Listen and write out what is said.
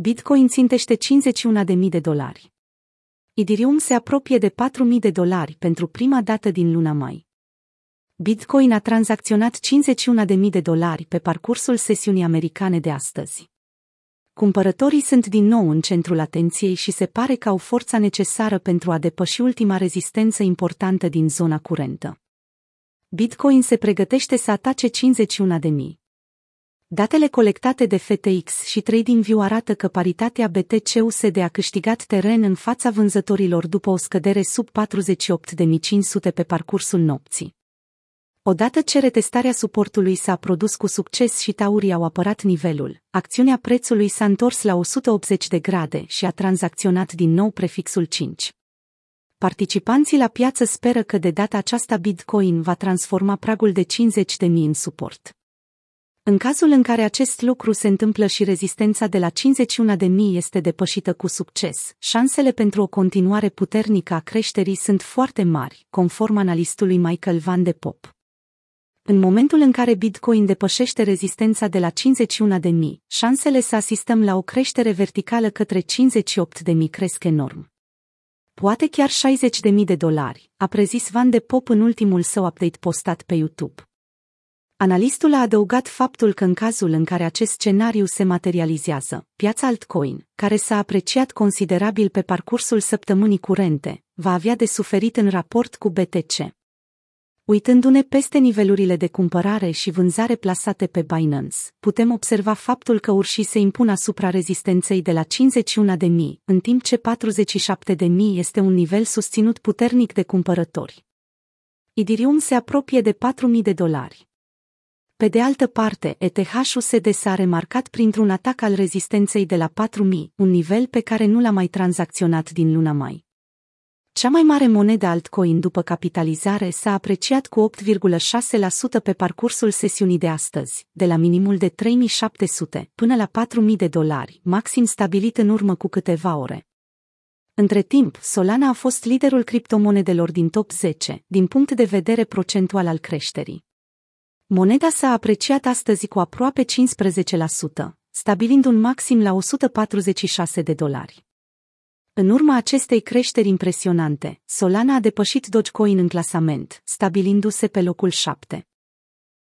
Bitcoin țintește 51.000 de dolari. Ethereum se apropie de 4.000 de dolari pentru prima dată din luna mai. Bitcoin a tranzacționat 51.000 de dolari pe parcursul sesiunii americane de astăzi. Cumpărătorii sunt din nou în centrul atenției și se pare că au forța necesară pentru a depăși ultima rezistență importantă din zona curentă. Bitcoin se pregătește să atace 51.000. Datele colectate de FTX și TradingView arată că paritatea BTC-USD a câștigat teren în fața vânzătorilor după o scădere sub 48.500 pe parcursul nopții. Odată ce retestarea suportului s-a produs cu succes și taurii au apărat nivelul, acțiunea prețului s-a întors la 180 de grade și a tranzacționat din nou prefixul 5. Participanții la piață speră că de data aceasta Bitcoin va transforma pragul de 50.000 în suport. În cazul în care acest lucru se întâmplă și rezistența de la 51.000 este depășită cu succes, șansele pentru o continuare puternică a creșterii sunt foarte mari, conform analistului Michael Van de Pop. În momentul în care Bitcoin depășește rezistența de la 51.000, șansele să asistăm la o creștere verticală către 58.000 cresc enorm. Poate chiar 60.000 de dolari, a prezis Van de Pop în ultimul său update postat pe YouTube. Analistul a adăugat faptul că în cazul în care acest scenariu se materializează, piața altcoin, care s-a apreciat considerabil pe parcursul săptămânii curente, va avea de suferit în raport cu BTC. Uitându-ne peste nivelurile de cumpărare și vânzare plasate pe Binance, putem observa faptul că urșii se impun asupra rezistenței de la 51.000, în timp ce 47.000 este un nivel susținut puternic de cumpărători. Ethereum se apropie de 4.000 de dolari. Pe de altă parte, ETH-USD s-a remarcat printr-un atac al rezistenței de la 4000, un nivel pe care nu l-a mai tranzacționat din luna mai. Cea mai mare monedă altcoin după capitalizare s-a apreciat cu 8,6% pe parcursul sesiunii de astăzi, de la minimul de 3700 până la 4000 de dolari, maxim stabilit în urmă cu câteva ore. Între timp, Solana a fost liderul criptomonedelor din top 10, din punct de vedere procentual al creșterii. Moneda s-a apreciat astăzi cu aproape 15%, stabilind un maxim la 146 de dolari. În urma acestei creșteri impresionante, Solana a depășit Dogecoin în clasament, stabilindu-se pe locul 7.